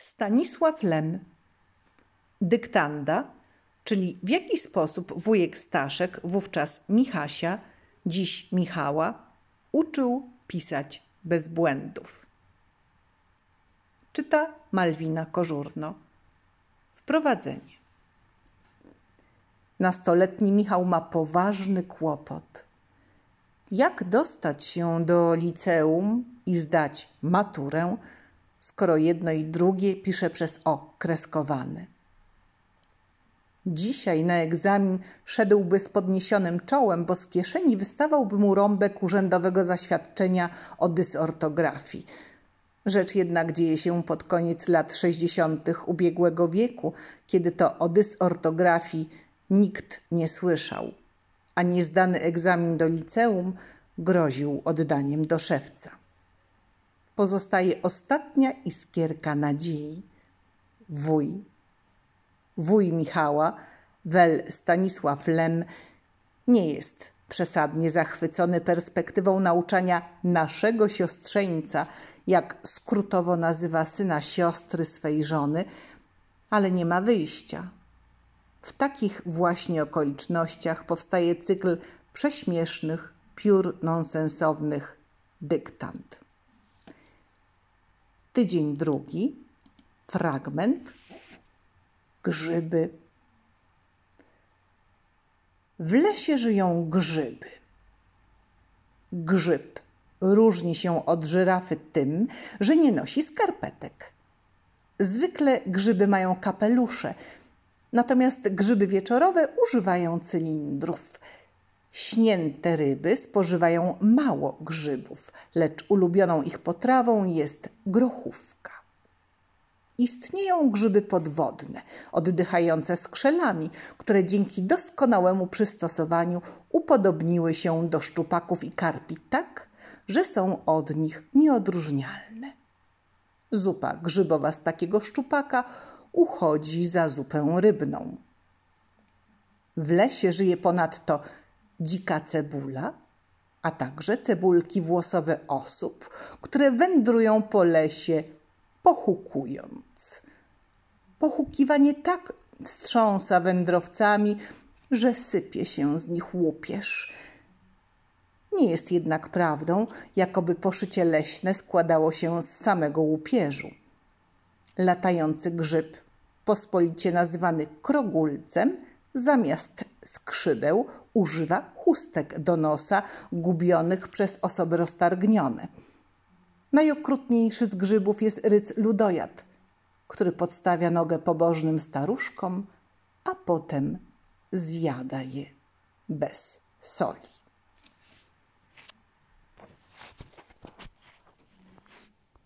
Stanisław Lem. Dyktanda, czyli w jaki sposób wujek Staszek, wówczas Michasia, dziś Michała, uczył pisać bez błędów. Czyta Malwina Kożurno. Wprowadzenie. Nastoletni Michał ma poważny kłopot. Jak dostać się do liceum i zdać maturę, skoro jedno i drugie pisze przez o kreskowane? Dzisiaj na egzamin szedłby z podniesionym czołem, bo z kieszeni wystawałby mu rąbek urzędowego zaświadczenia o dysortografii. Rzecz jednak dzieje się pod koniec lat 60. ubiegłego wieku, kiedy to o dysortografii nikt nie słyszał, a niezdany egzamin do liceum groził oddaniem do szewca. Pozostaje ostatnia iskierka nadziei. Wuj. Wuj Michała, wel Stanisław Lem, nie jest przesadnie zachwycony perspektywą nauczania naszego siostrzeńca, jak skrótowo nazywa syna siostry swej żony, ale nie ma wyjścia. W takich właśnie okolicznościach powstaje cykl prześmiesznych, piór nonsensownych dyktant. Tydzień drugi, fragment, grzyby. W lesie żyją grzyby. Grzyb różni się od żyrafy tym, że nie nosi skarpetek. Zwykle grzyby mają kapelusze, natomiast grzyby wieczorowe używają cylindrów. Śnięte ryby spożywają mało grzybów, lecz ulubioną ich potrawą jest grochówka. Istnieją grzyby podwodne, oddychające skrzelami, które dzięki doskonałemu przystosowaniu upodobniły się do szczupaków i karpi tak, że są od nich nieodróżnialne. Zupa grzybowa z takiego szczupaka uchodzi za zupę rybną. W lesie żyje ponadto dzika cebula, a także cebulki włosowe osób, które wędrują po lesie pochukując. Pochukiwanie tak wstrząsa wędrowcami, że sypie się z nich łupież. Nie jest jednak prawdą, jakoby poszycie leśne składało się z samego łupieżu. Latający grzyb, pospolicie nazywany krogulcem, zamiast skrzydeł używa chustek do nosa, gubionych przez osoby roztargnione. Najokrutniejszy z grzybów jest ryc ludojad, który podstawia nogę pobożnym staruszkom, a potem zjada je bez soli.